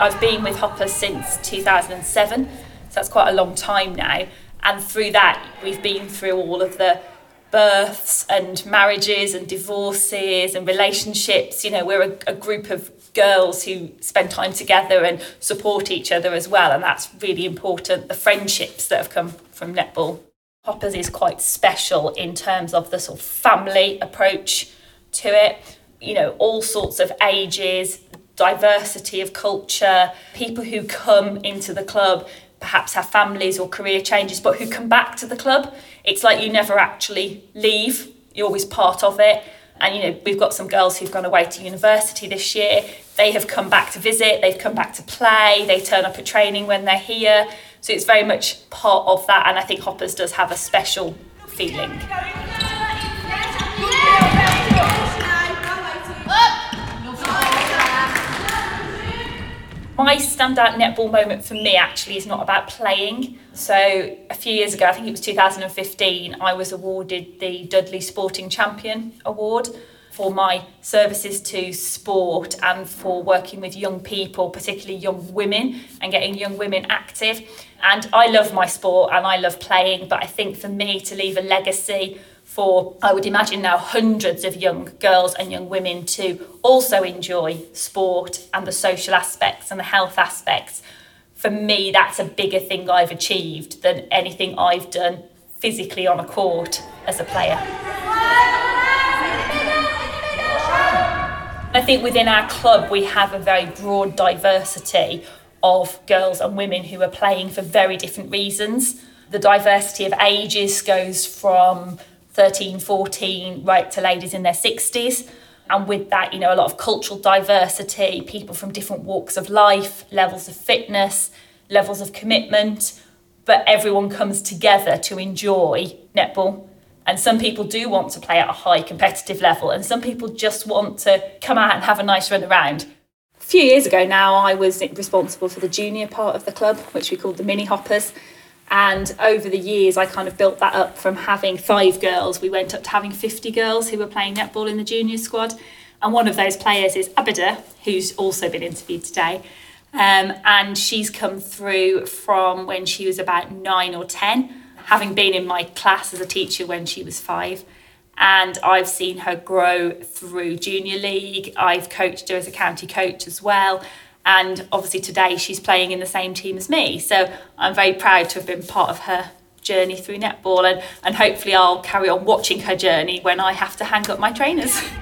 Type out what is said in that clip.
I've been with Hopper since 2007, so that's quite a long time now. And through that, we've been through all of the births and marriages and divorces and relationships. You know, we're a, a group of girls who spend time together and support each other as well, and that's really important. The friendships that have come from netball. Hoppers is quite special in terms of the sort of family approach to it. You know, all sorts of ages, diversity of culture, people who come into the club perhaps have families or career changes, but who come back to the club. It's like you never actually leave, you're always part of it. And you know, we've got some girls who've gone away to university this year. They have come back to visit, they've come back to play, they turn up at training when they're here. So it's very much part of that, and I think Hoppers does have a special feeling. My standout netball moment for me actually is not about playing. So, a few years ago, I think it was 2015, I was awarded the Dudley Sporting Champion Award for my services to sport and for working with young people, particularly young women, and getting young women active. And I love my sport and I love playing, but I think for me to leave a legacy for, I would imagine now, hundreds of young girls and young women to also enjoy sport and the social aspects and the health aspects. For me, that's a bigger thing I've achieved than anything I've done physically on a court as a player. I think within our club, we have a very broad diversity of girls and women who are playing for very different reasons. The diversity of ages goes from 13, 14, right to ladies in their 60s. And with that, you know, a lot of cultural diversity, people from different walks of life, levels of fitness, levels of commitment, but everyone comes together to enjoy netball. And some people do want to play at a high competitive level, and some people just want to come out and have a nice run around. A few years ago now, I was responsible for the junior part of the club, which we called the Mini Hoppers. And over the years, I kind of built that up from having five girls. We went up to having 50 girls who were playing netball in the junior squad. And one of those players is Abida, who's also been interviewed today. Um, and she's come through from when she was about nine or 10, having been in my class as a teacher when she was five. And I've seen her grow through junior league. I've coached her as a county coach as well. And obviously today she's playing in the same team as me. So I'm very proud to have been part of her journey through netball and, and hopefully I'll carry on watching her journey when I have to hang up my trainers.